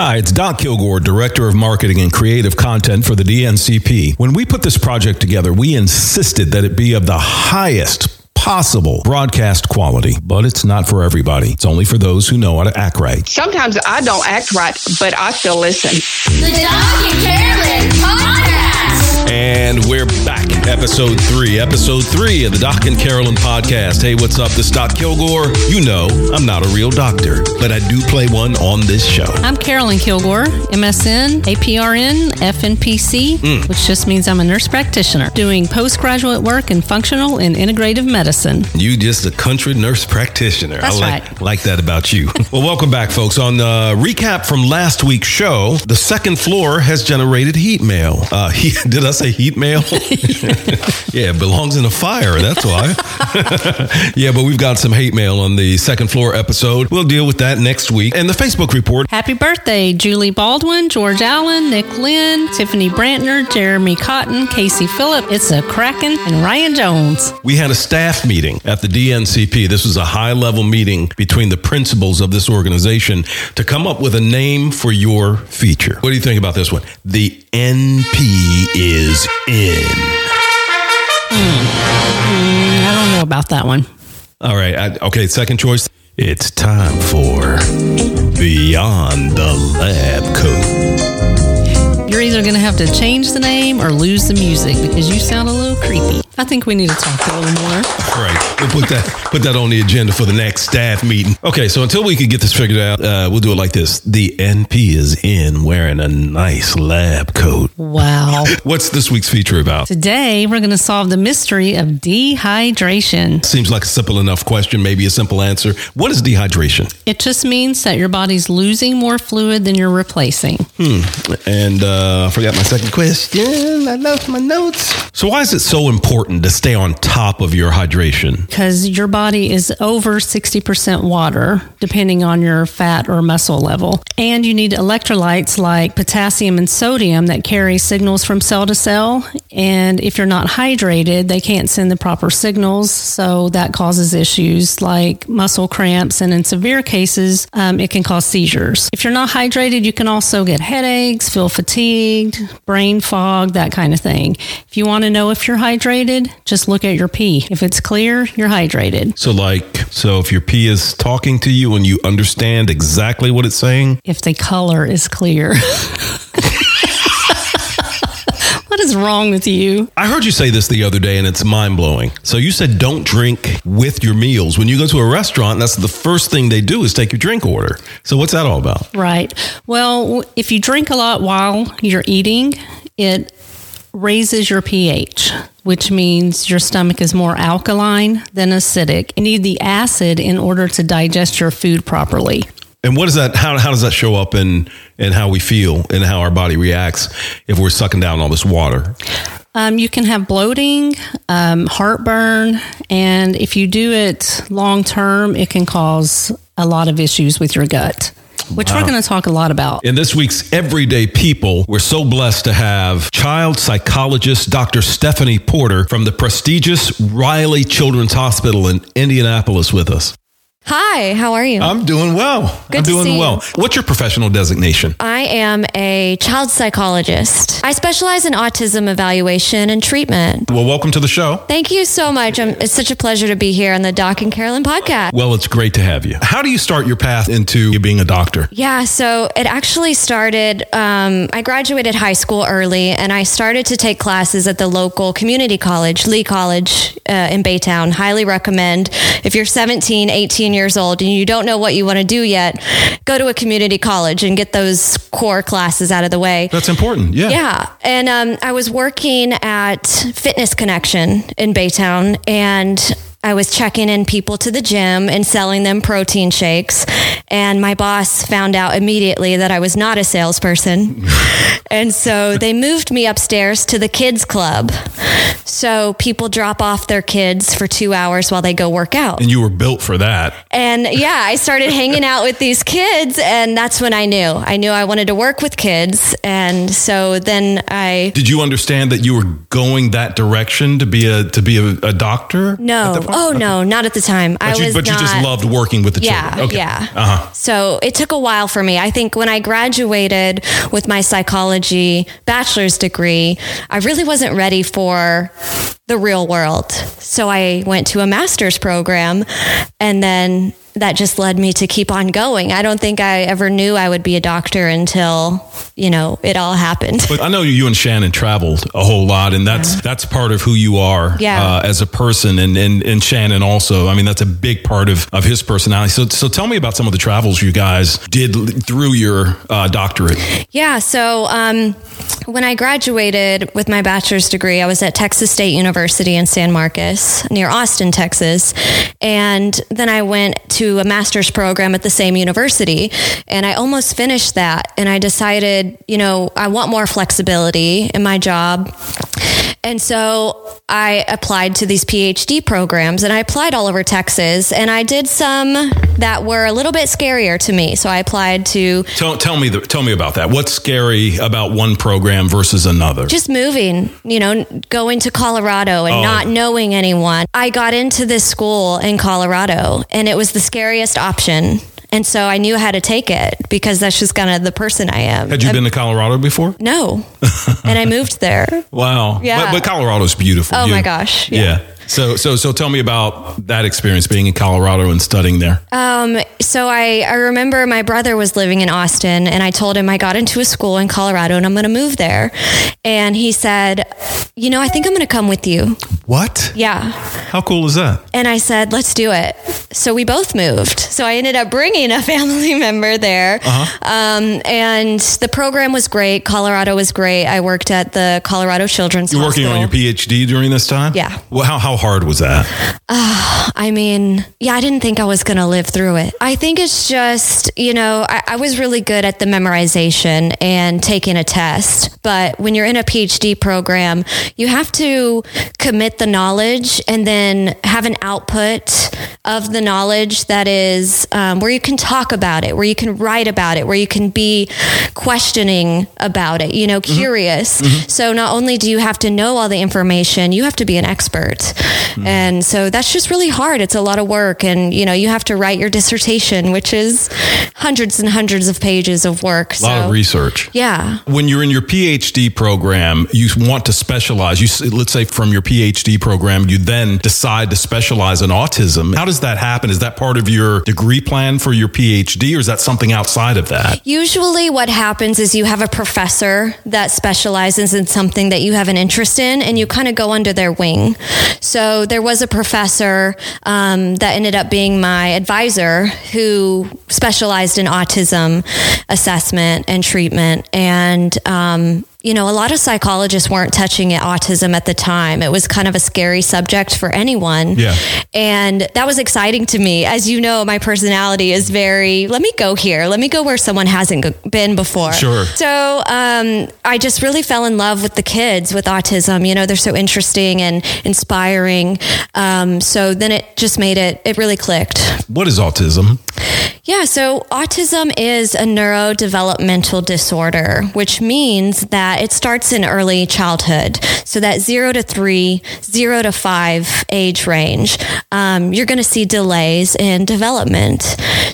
Hi, it's Doc Kilgore, Director of Marketing and Creative Content for the DNCP. When we put this project together, we insisted that it be of the highest possible broadcast quality, but it's not for everybody. It's only for those who know how to act right. Sometimes I don't act right, but I still listen. The Doc and Carolyn Podcast. And we're back. Episode three. Episode three of the Doc and Carolyn podcast. Hey, what's up? This is Doc Kilgore. You know, I'm not a real doctor, but I do play one on this show. I'm Carolyn Kilgore, MSN, APRN, FNPC, mm. which just means I'm a nurse practitioner doing postgraduate work in functional and integrative medicine. You just a country nurse practitioner. That's I like, right. like that about you. well, welcome back, folks. On uh, recap from last week's show, the second floor has generated heat mail. Uh, he, did I say heat mail? yeah, it belongs in a fire. That's why. yeah, but we've got some hate mail on the second floor episode. We'll deal with that next week. And the Facebook report. Happy birthday, Julie Baldwin, George Allen, Nick Lynn, Tiffany Brantner, Jeremy Cotton, Casey Phillip, It's a Kraken, and Ryan Jones. We had a staff meeting at the DNCP. This was a high level meeting between the principals of this organization to come up with a name for your feature. What do you think about this one? The NP is in. Hmm, I don't know about that one. All right. I, okay. Second choice. It's time for Beyond the Lab Coat. You're either going to have to change the name or lose the music because you sound a little creepy. I think we need to talk a little more. All right. We'll put that put that on the agenda for the next staff meeting. Okay. So until we can get this figured out, uh, we'll do it like this. The NP is in wearing a nice lab coat. Wow. What's this week's feature about? Today, we're going to solve the mystery of dehydration. Seems like a simple enough question, maybe a simple answer. What is dehydration? It just means that your body's losing more fluid than you're replacing. Hmm. And uh, Uh, I forgot my second question. I lost my notes. So, why is it so important to stay on top of your hydration? Because your body is over 60% water, depending on your fat or muscle level. And you need electrolytes like potassium and sodium that carry signals from cell to cell. And if you're not hydrated, they can't send the proper signals. So that causes issues like muscle cramps. And in severe cases, um, it can cause seizures. If you're not hydrated, you can also get headaches, feel fatigued, brain fog, that kind of thing. If you want to know if you're hydrated, just look at your pee. If it's clear, you're hydrated. So, like, so if your pee is talking to you and you understand exactly what it's saying, If the color is clear. what is wrong with you? I heard you say this the other day and it's mind blowing. So, you said don't drink with your meals. When you go to a restaurant, that's the first thing they do is take your drink order. So, what's that all about? Right. Well, if you drink a lot while you're eating, it raises your pH, which means your stomach is more alkaline than acidic. You need the acid in order to digest your food properly. And what does that? How, how does that show up in in how we feel and how our body reacts if we're sucking down all this water? Um, you can have bloating, um, heartburn, and if you do it long term, it can cause a lot of issues with your gut, which Wow. we're going to talk a lot about. In this week's Everyday People, we're so blessed to have child psychologist Dr. Stephanie Porter from the prestigious Riley Children's Hospital in Indianapolis with us. Hi, how are you? I'm doing well. I'm Good to doing see you. well. What's your professional designation? I am a child psychologist. I specialize in autism evaluation and treatment. Well, welcome to the show. Thank you so much. Um it's such a pleasure to be here on the Doc and Carolyn podcast. Well, it's great to have you. How do you start your path into you being a doctor? Yeah, so it actually started. Um, I graduated high school early, and I started to take classes at the local community college, Lee College uh, in Baytown. Highly recommend. If you're 17, 18 years old, and you don't know what you want to do yet, go to a community college and get those core classes out of the way. That's important. Yeah. Yeah. And um, I was working at Fitness Connection in Baytown and I was checking in people to the gym and selling them protein shakes. And my boss found out immediately that I was not a salesperson. and so they moved me upstairs to the kids club. So people drop off their kids for two hours while they go work out. And you were built for that. And yeah, I started hanging out with these kids, and that's when I knew. I knew I wanted to work with kids. And so then I. Did you understand that you were going that direction to be a to be a, a doctor? No, At Oh no, not at the time. I But, you, was but you just loved working with the yeah, children. Okay. yeah. Uh-huh. So it took a while for me. I think when I graduated with my psychology bachelor's degree, I really wasn't ready for the real world. So I went to a master's program and then that just led me to keep on going. I don't think I ever knew I would be a doctor until, you know, it all happened. But I know you and Shannon traveled a whole lot, and that's that's part of who you are Yeah. uh, as a person, and, and and Shannon also. I mean, that's a big part of of his personality. So so tell me about some of the travels you guys did through your uh, doctorate. Yeah. So um, when I graduated with my bachelor's degree, I was at Texas State University in San Marcos near Austin, Texas. And then I went to a master's program at the same university. And I almost finished that. And I decided, you know, I want more flexibility in my job. And so I applied to these PhD programs and I applied all over Texas and I did some that were a little bit scarier to me. So I applied to Tell tell me the, tell me about that. What's scary about one program versus another? just moving, you know, going to Colorado and Oh. not knowing anyone. I got into this school in Colorado and it was the scariest option. And so I knew how to take it because that's just kind of the person I am. Had you I'm- been to Colorado before? No. and I moved there. Wow. Yeah. But, but Colorado's beautiful. Oh You- my gosh, Yeah. yeah. So so so tell me about that experience being in Colorado and studying there. Um, so I, I remember my brother was living in Austin and I told him I got into a school in Colorado and I'm going to move there. And he said, you know, I think I'm going to come with you. What? Yeah. How cool is that? And I said, let's do it. So we both moved. So I ended up bringing a family member there. Uh Um, and the program was great. Colorado was great. I worked at the Colorado Children's You're working on your PhD during this time? Yeah. Well, how, how hard was that? I mean, yeah, I didn't think I was going to live through it. I think it's just, you know, I, I was really good at the memorization and taking a test. But when you're in a PhD program, you have to commit the knowledge and then have an output of the knowledge that is um, where you can talk about it, where you can write about it, where you can be questioning about it, you know, mm-hmm. curious. Mm-hmm. So not only do you have to know all the information, you have to be an expert. Mm-hmm. And so that's just really hard. It's a lot of work. And, you know, you have to write your dissertation, which is hundreds and hundreds of pages of work. A lot so, of research. Yeah. When you're in your PhD program, you want to specialize. You let's say from your PhD program, you then decide to specialize in autism. How does that happen? Is that part of your degree plan for your PhD, or is that something outside of that? Usually, what happens is you have a professor that specializes in something that you have an interest in, and you kind of go under their wing. So, there was a professor um, that ended up being my advisor who specialized in autism assessment and treatment. And, um, you know, a lot of psychologists weren't touching it, autism at the time. It was kind of a scary subject for anyone. Yeah. And that was exciting to me. As you know, my personality is very, let me go here. Let me go where someone hasn't been before. Sure. So um, I just really fell in love with the kids with autism. You know, they're so interesting and inspiring. Um, so then it just made it, it really clicked. What is autism? Yeah, so autism is a neurodevelopmental disorder, which means that it starts in early childhood. So that zero to three, zero to five age range, um, you're going to see delays in development.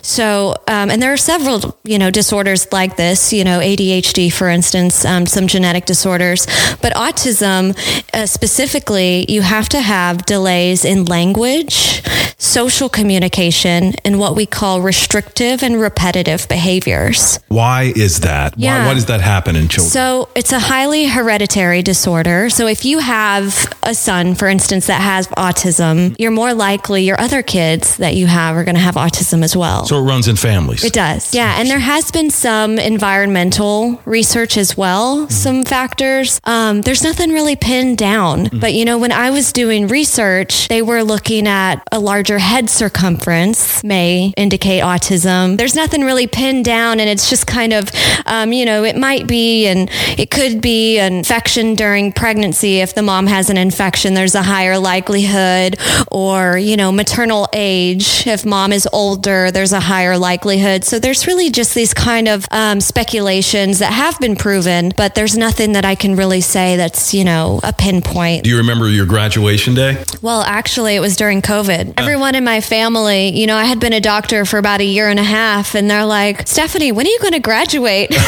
So, um, and there are several, you know, disorders like this, you know, ADHD, for instance, um, some genetic disorders, but autism uh, specifically, you have to have delays in language, social communication, and what we call restrictive and repetitive behaviors. Why is that? Why, Yeah. why does that happen in children? So it's a highly hereditary disorder. So if you have a son, for instance, that has autism, you're more likely your other kids that you have are going to have autism as well. so it runs in families. It does. Yeah. And there has been some environmental research as well, some factors. Um, there's nothing really pinned down. But, you know, when I was doing research, they were looking at a larger head circumference may indicate autism autism. There's nothing really pinned down, and it's just kind of, um, you know, it might be and it could be an infection during pregnancy. If the mom has an infection, there's a higher likelihood, or, you know, maternal age. If mom is older, there's a higher likelihood. So there's really just these kind of um, speculations that have been proven, but there's nothing that I can really say that's, you know, a pinpoint. Do you remember your graduation day? Well, actually, it was during COVID. Everyone in my family, you know, I had been a doctor for about a year and a half, and they're like, Stephanie, when are you going to graduate?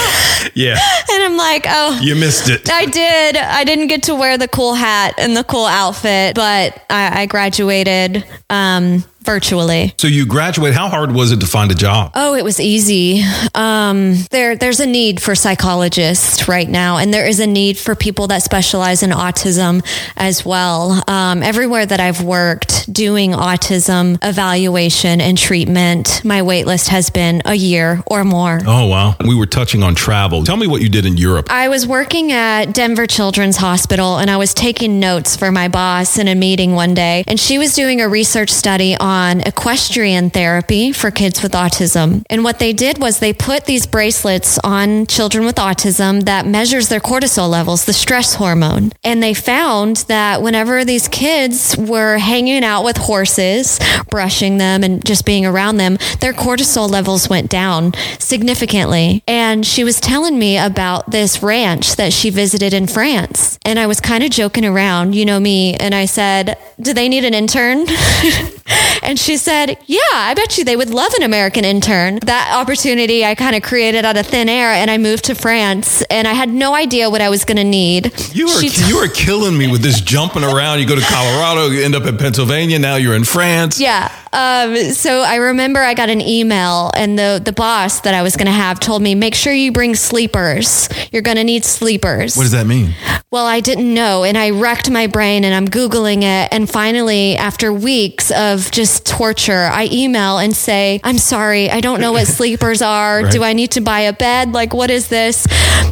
Yeah. and I'm like, oh. You missed it. I did. I didn't get to wear the cool hat and the cool outfit, but I, I graduated um, virtually. So you graduate. How hard was it to find a job? Oh, it was easy. Um, there, there's a need for psychologists right now, and there is a need for people that specialize in autism as well. Um, everywhere that I've worked doing autism evaluation and treatment, my wait list has been a year or more. Oh, wow. We were touching on travel. Tell me what you did in Europe. I was working at Denver Children's Hospital and I was taking notes for my boss in a meeting one day. And she was doing a research study on equestrian therapy for kids with autism. And what they did was they put these bracelets on children with autism that measures their cortisol levels, the stress hormone. And they found that whenever these kids were hanging out with horses, brushing them and just being around them, their cortisol levels went down significantly. And she was telling me about this ranch that she visited in France. And I was kind of joking around, you know me, and I said, Do they need an intern? and she said, Yeah, I bet you they would love an American intern. That opportunity I kind of created out of thin air, and I moved to France, and I had no idea what I was going to need. You She t- you were killing me with this jumping around. You go to Colorado, you end up in Pennsylvania. Now you're in France. Yeah. Um, so I remember I got an email, and the the boss that I was going to have told me, make sure you bring sleepers. You're going to need sleepers. What does that mean? Well, I didn't know, and I wrecked my brain, and I'm googling it, and finally, after weeks of just torture, I email and say, "I'm sorry, I don't know what sleepers are. Right. Do I need to buy a bed? Like, what is this?"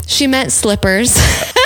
She meant slippers.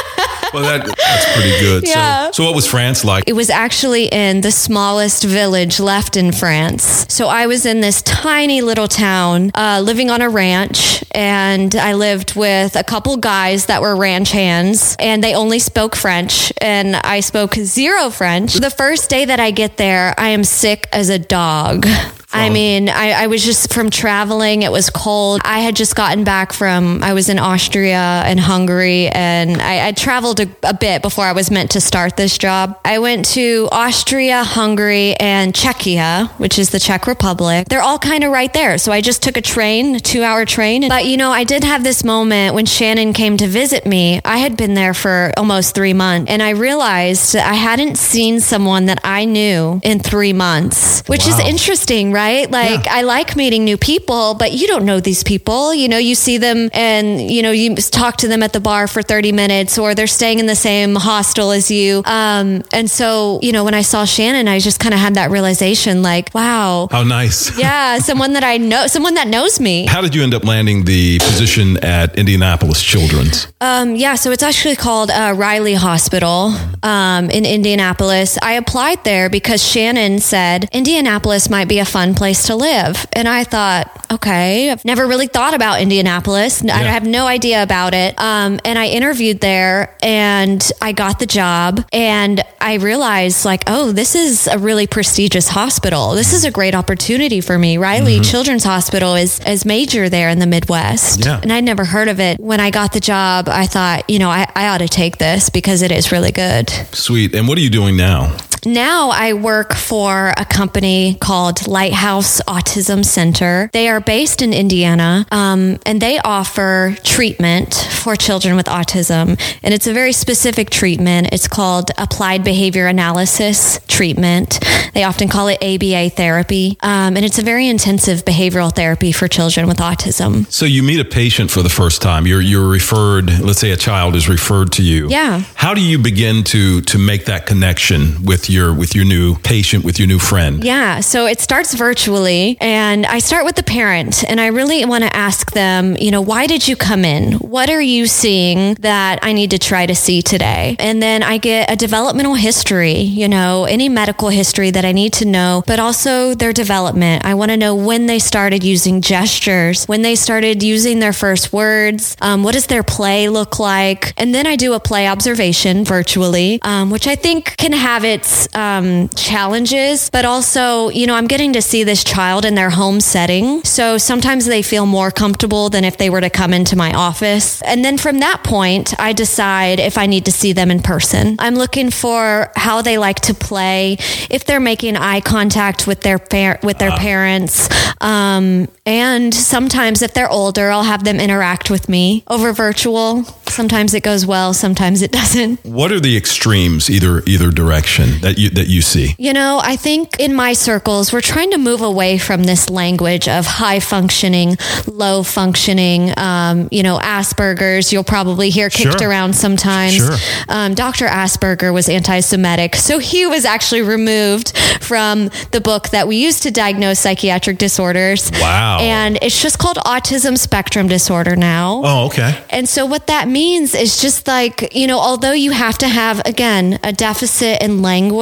Well, that, that's pretty good. Yeah. So, so what was France like? It was actually in the smallest village left in France. So I was in this tiny little town, uh, living on a ranch, and I lived with a couple guys that were ranch hands, and they only spoke French, and I spoke zero French. The first day that I get there, I am sick as a dog. I mean, I, I was just from traveling. It was cold. I had just gotten back from, I was in Austria and Hungary, and I, I traveled a, a bit before I was meant to start this job. I went to Austria, Hungary, and Czechia, which is the Czech Republic. They're all kind of right there. So I just took a train, a two hour train. But, you know, I did have this moment when Shannon came to visit me. I had been there for almost three months, and I realized I hadn't seen someone that I knew in three months, which is interesting, right? Like, I like meeting new people, but you don't know these people. You know, you see them and, you know, you talk to them at the bar for 30 minutes or they're staying in the same hostel as you. Um, and so, you know, when I saw Shannon, I just kind of had that realization like, wow. How nice. Yeah, someone that I know, someone that knows me. How did you end up landing the position at Indianapolis Children's? Um, yeah, so it's actually called uh, Riley Hospital um, in Indianapolis. I applied there because Shannon said Indianapolis might be a fun place to live. And I thought, okay, I've never really thought about Indianapolis. I have no idea about it. Um, and I interviewed there and I got the job and I realized, like, oh, this is a really prestigious hospital. This is a great opportunity for me. Riley Children's Hospital is, is major there in the Midwest. Yeah. And I'd never heard of it. When I got the job, I thought, you know, I, I ought to take this because it is really good. Sweet. And what are you doing now? Now I work for a company called Lighthouse Autism Center. They are based in Indiana um, and they offer treatment for children with autism. And it's a very specific treatment. It's called Applied Behavior Analysis Treatment. They often call it ABA therapy. Um, and it's a very intensive behavioral therapy for children with autism. So you meet a patient for the first time. You're you're referred. Let's say a child is referred to you. Yeah. How do you begin to to make that connection with with your with your new patient, with your new friend? Yeah, so it starts virtually, and I start with the parent, and I really want to ask them, you know, why did you come in? What are you seeing that I need to try to see today? And then I get a developmental history, you know, any medical history that I need to know, but also their development. I want to know when they started using gestures, when they started using their first words, um, what does their play look like? And then I do a play observation virtually, um, which I think can have its um, challenges, but also, you know, I'm getting to see this child in their home setting. So sometimes they feel more comfortable than if they were to come into my office. And then from that point, I decide if I need to see them in person. I'm looking for how they like to play, if they're making eye contact with their par- with their parents, um, and sometimes if they're older, I'll have them interact with me over virtual. Sometimes it goes well, sometimes it doesn't. What are the extremes, either either direction that you that you see? You know, I think in my circles, we're trying to move away from this language of high functioning, low functioning. Um, you know, Asperger's. You'll probably hear kicked Sure. around sometimes. Sure. Um, Dr. Asperger was anti-Semitic, so he was actually removed from the book that we use to diagnose psychiatric disorders. Wow. And it's just called autism spectrum disorder now. Oh, okay. And so what that means is just like, you know, although you have to have again a deficit in language,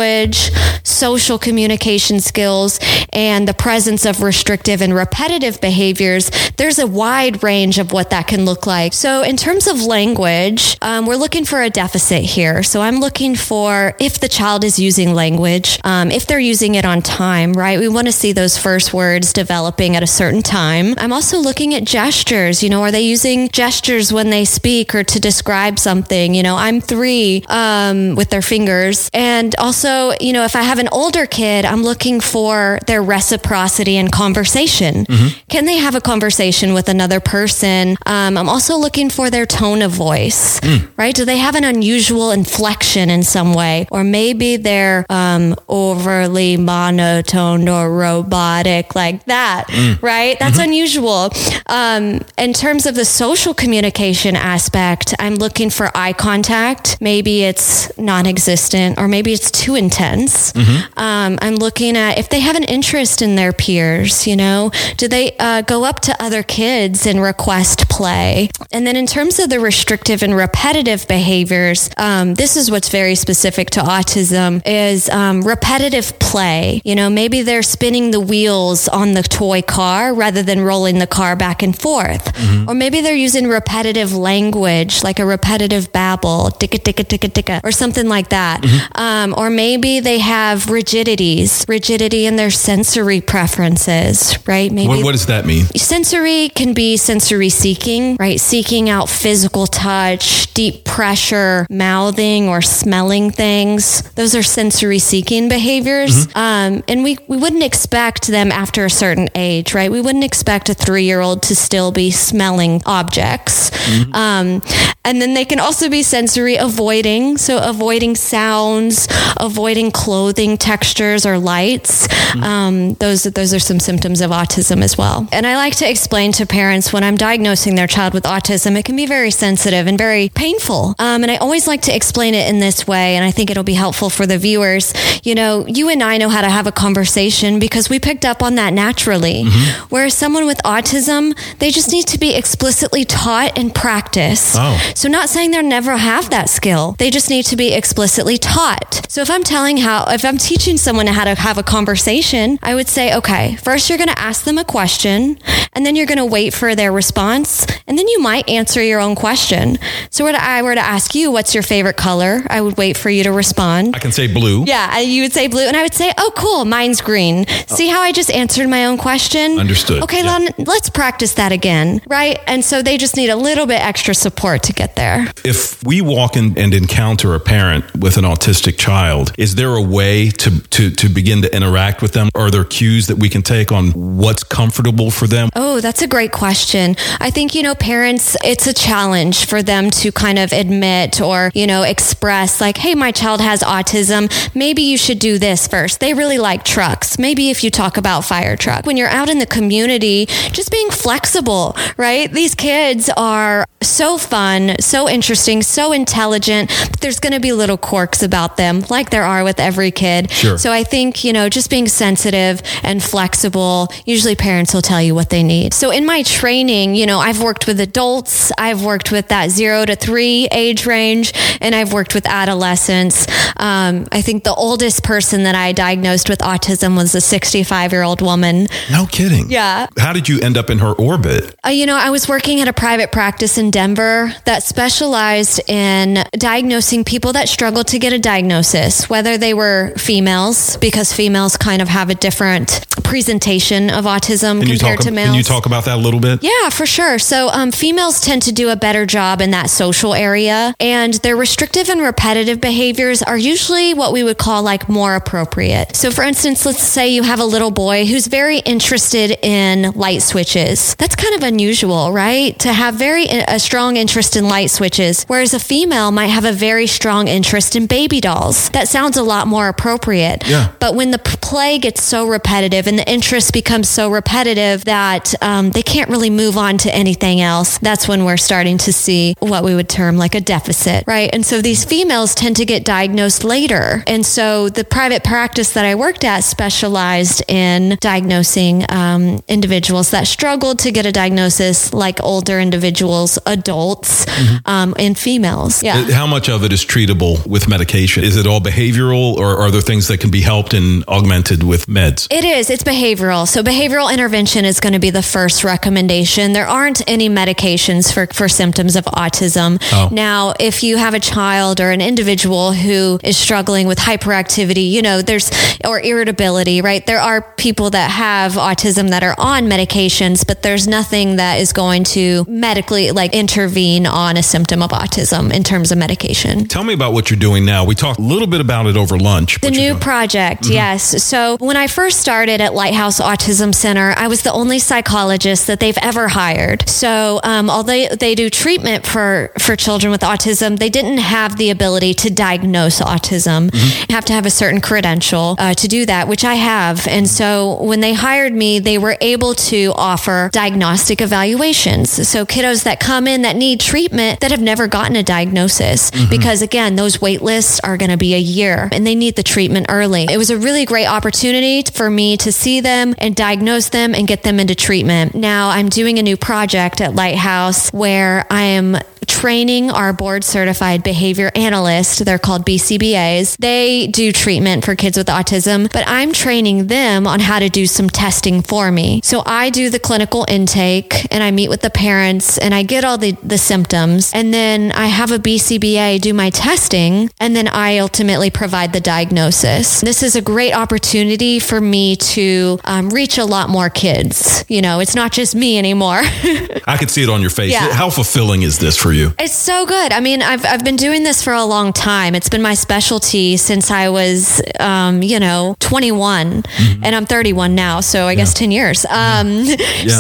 social communication skills, and the presence of restrictive and repetitive behaviors, there's a wide range of what that can look like. So in terms of language, um, we're looking for a deficit here. So I'm looking for if the child is using language, um, if they're using it on time, right? We want to see those first words developing at a certain time. I'm also looking at gestures. You know, are they using gestures when they speak or to describe something? You know, I'm three um, with their fingers. And also, you know, if I have an older kid, I'm looking for their reciprocity and conversation. Can they have a conversation with another person? Um, I'm also looking for their tone of voice, right? Do they have an unusual inflection in some way? Or maybe they're um, overly monotone or robotic like that, right? That's unusual. Um, in terms of the social communication aspect, I'm looking for eye contact. Maybe it's non existent or maybe it's too intense. Um, I'm looking at if they have an interest in their peers, you know, do they uh, go up to other kids and request play? And then in terms of the restrictive and repetitive behaviors, um, this is what's very specific to autism is um, repetitive play. You know, maybe they're spinning the wheels on the toy car rather than rolling the car back and forth. Or maybe they're using repetitive language, like a repetitive babble, ticka, ticka, ticka, ticka, or something like that. Um, or maybe they have rigidities, rigidity in their sensory preferences, right? Maybe What, what does that mean? Sensory can be sensory seeking, right? Seeking out physical touch, deep pressure, mouthing or smelling things. Those are sensory seeking behaviors. Um, and we, we wouldn't expect them after a certain age, right? We wouldn't expect a three year old to still be smelling objects. Um, and then they can also be sensory avoiding. So avoiding sounds, avoiding clothing textures or lights. Um, those, those are some symptoms of autism as well. And I like to explain to parents when I'm diagnosing their child with autism, it can be very sensitive and very painful. Um, and I always like to explain it in this way. And I think it'll be helpful for the viewers. You know, you and I know how to have a conversation because we picked up on that naturally. Whereas someone with autism, they just need to be explicitly taught and practice. Oh. So not saying they'll never have that skill. They just need to be explicitly taught. So if I'm telling how, if I'm teaching someone how to have a conversation, I would say, okay, first you're going to ask them a question and then you're going to wait for their response and then you might answer your own question. So if I were to ask you, what's your favorite color? I would wait for you to respond. I can say blue. Yeah, you would say blue, and I would say, "Oh, cool, mine's green." Oh. See how I just answered my own question? Understood. Okay, Yeah. Lon, let's practice that again, right? And so they just need a little bit extra support to get there. If we walk in and encounter a parent with an autistic child, is there a way to, to, to begin to interact with them? Are there cues that we can take on what's comfortable for them? Oh, that's a great question. I think, you know, parents, it's a challenge for them to kind of admit or, you know, express like, hey, my child has autism. Maybe you should do this first. They really like trucks. Maybe if you talk about fire truck. When you're out in the community, just being flexible, right? These kids are so fun, so interesting, so intelligent, but there's going to be little quirks about them, like their there are with every kid. Sure. So I think, you know, just being sensitive and flexible, usually parents will tell you what they need. So in my training, you know, I've worked with adults, I've worked with that zero to three age range, and I've worked with adolescents. Um, I think the oldest person that I diagnosed with autism was a 65 year old woman. No kidding. Yeah. How did you end up in her orbit? Uh, you know, I was working at a private practice in Denver that specialized in diagnosing people that struggle to get a diagnosis, whether they were females, because females kind of have a different presentation of autism Can compared talk? to males. Can you talk about that a little bit? Yeah, for sure. So um, females tend to do a better job in that social area, and their restrictive and repetitive behaviors are usually what we would call like more appropriate. So, for instance, let's say you have a little boy who's very interested in light switches. That's kind of unusual, right? To have very a strong interest in light switches, whereas a female might have a very strong interest in baby dolls. That sounds a lot more appropriate. Yeah. But when the play gets so repetitive and the interest becomes so repetitive that um, they can't really move on to anything else, that's when we're starting to see what we would term like a deficit, right? And so these females tend to get diagnosed later. And so the private practice that I worked at specialized in diagnosing um, individuals that struggled to get a diagnosis, like older individuals, adults, um, and females. Yeah. Uh, How much of it is treatable with medication? Is it all behavioral, or are there things that can be helped and augmented with meds? It is. It's behavioral. So behavioral intervention is going to be the first recommendation. There aren't any medications for, for symptoms of autism. Oh. Now, if you have a child or an individual who is struggling with hyperactivity, you know, there's, or irritability, right? There are people that have autism that are on medications, but there's nothing that is going to medically like intervene on a symptom of autism in terms of medication. Tell me about what you're doing now. We talked a little bit about it over lunch. The new project, yes. So when I first started at Lighthouse Autism Center, I was the only psychologist that they've ever hired. So um, although they do treatment for for children with autism, they didn't have the ability to diagnose autism. You have to have a certain credential uh, to do that, which I have. And so when they hired me, they were able to offer diagnostic evaluations. So kiddos that come in that need treatment that have never gotten a diagnosis, because again, those wait lists are going to be a year and they need the treatment early. It was a really great opportunity for me to see them and diagnose them and get them into treatment. Now I'm doing a new project at Lighthouse where I am training our board certified behavior analyst. They're called BCBAs. They do treatment for kids with autism, but I'm training them on how to do some testing for me. So I do the clinical intake and I meet with the parents and I get all the, the symptoms. And then I have a BCBA do my testing and then I ultimately provide the diagnosis. This is a great opportunity for me to um, reach a lot more kids. You know, it's not just me anymore. I could see it on your face. Yeah. How fulfilling is this for you? It's so good. I mean, I've, I've been doing this for a long time. It's been my specialty since I was, um, you know, 21 and I'm 31 now. So I guess 10 years. Um,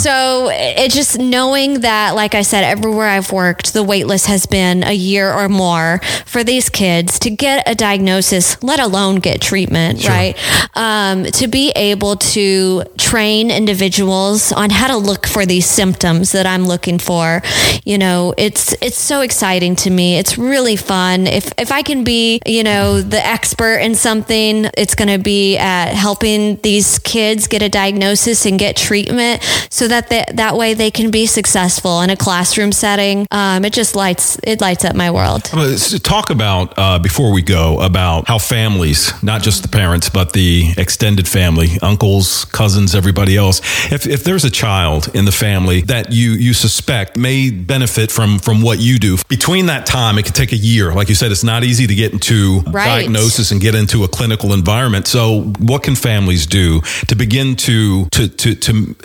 So it just knowing that, like I said, everywhere I've worked, the wait list has been a year or more for these kids to get a diagnosis, let alone get treatment, right? Um, to be able to train individuals on how to look for these symptoms that I'm looking for, you know, it's it's so exciting to me. It's really fun. If if I can be, you know, the expert in something, it's going to be at helping these kids get a diagnosis and get treatment, so that they, that way they can be successful in a classroom setting. Um, it just lights it lights up my world. Talk about uh, before we go about how families, not just the parents, but the extended family, uncles, cousins, everybody else. If, if there's a child in the family that you you suspect may benefit from from what you do, between that time, it could take a year. Like you said, it's not easy to get into Right. diagnosis and get into a clinical environment. So, what can families do to begin to to to to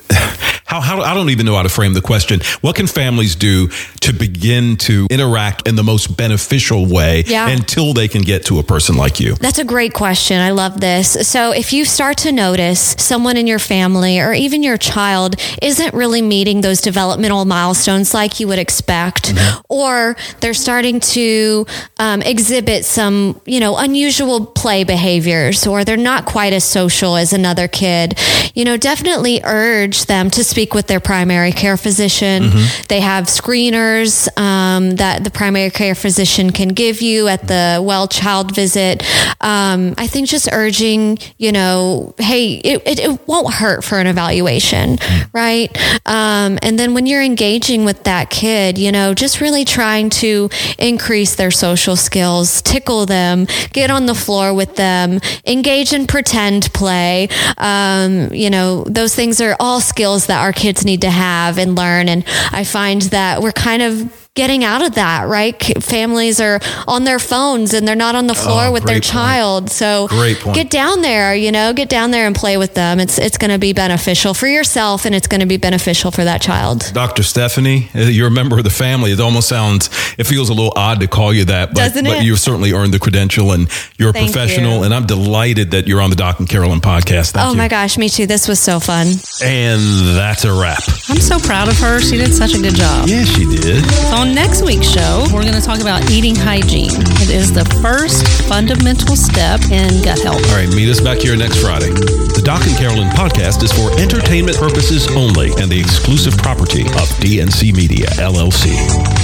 how how I don't even know how to frame the question. What can families do to begin to interact in the most beneficial way Yeah. until they can get to a person like you? That's a great question. I love this. So, if you start to notice someone in your family or even your child isn't really meeting those developmental milestones like you would expect, or they're starting to um, exhibit some, you know, unusual play behaviors, or they're not quite as social as another kid, you know, definitely urge them to speak speak with their primary care physician. Mm-hmm. They have screeners um, that the primary care physician can give you at the well child visit. Um, I think just urging, you know, hey, it, it, it won't hurt for an evaluation, right? Um, and then when you're engaging with that kid, you know, just really trying to increase their social skills, tickle them, get on the floor with them, engage in pretend play. Um, you know, those things are all skills that our kids need to have and learn. And I find that we're kind of getting out of that, right? Families are on their phones and they're not on the floor Oh, with their point. child. So Great point. get down there, you know, get down there and play with them. It's it's going to be beneficial for yourself and it's going to be beneficial for that child. Dr. Stephanie, uh, you're a member of the family. It almost sounds, it feels a little odd to call you that, but, Doesn't but it? you've certainly earned the credential and you're a Thank professional. you. And I'm delighted that you're on the Doc and Carolyn podcast. Thank oh you. my gosh, me too. This was so fun. And that's a wrap. I'm so proud of her. She did such a good job. Yeah, she did. So on next week's show, we're going to talk about eating hygiene. It is the first fundamental step in gut health. All right, meet us back here next Friday. The Doc and Carolyn podcast is for entertainment purposes only and the exclusive property of DNC Media, LLC.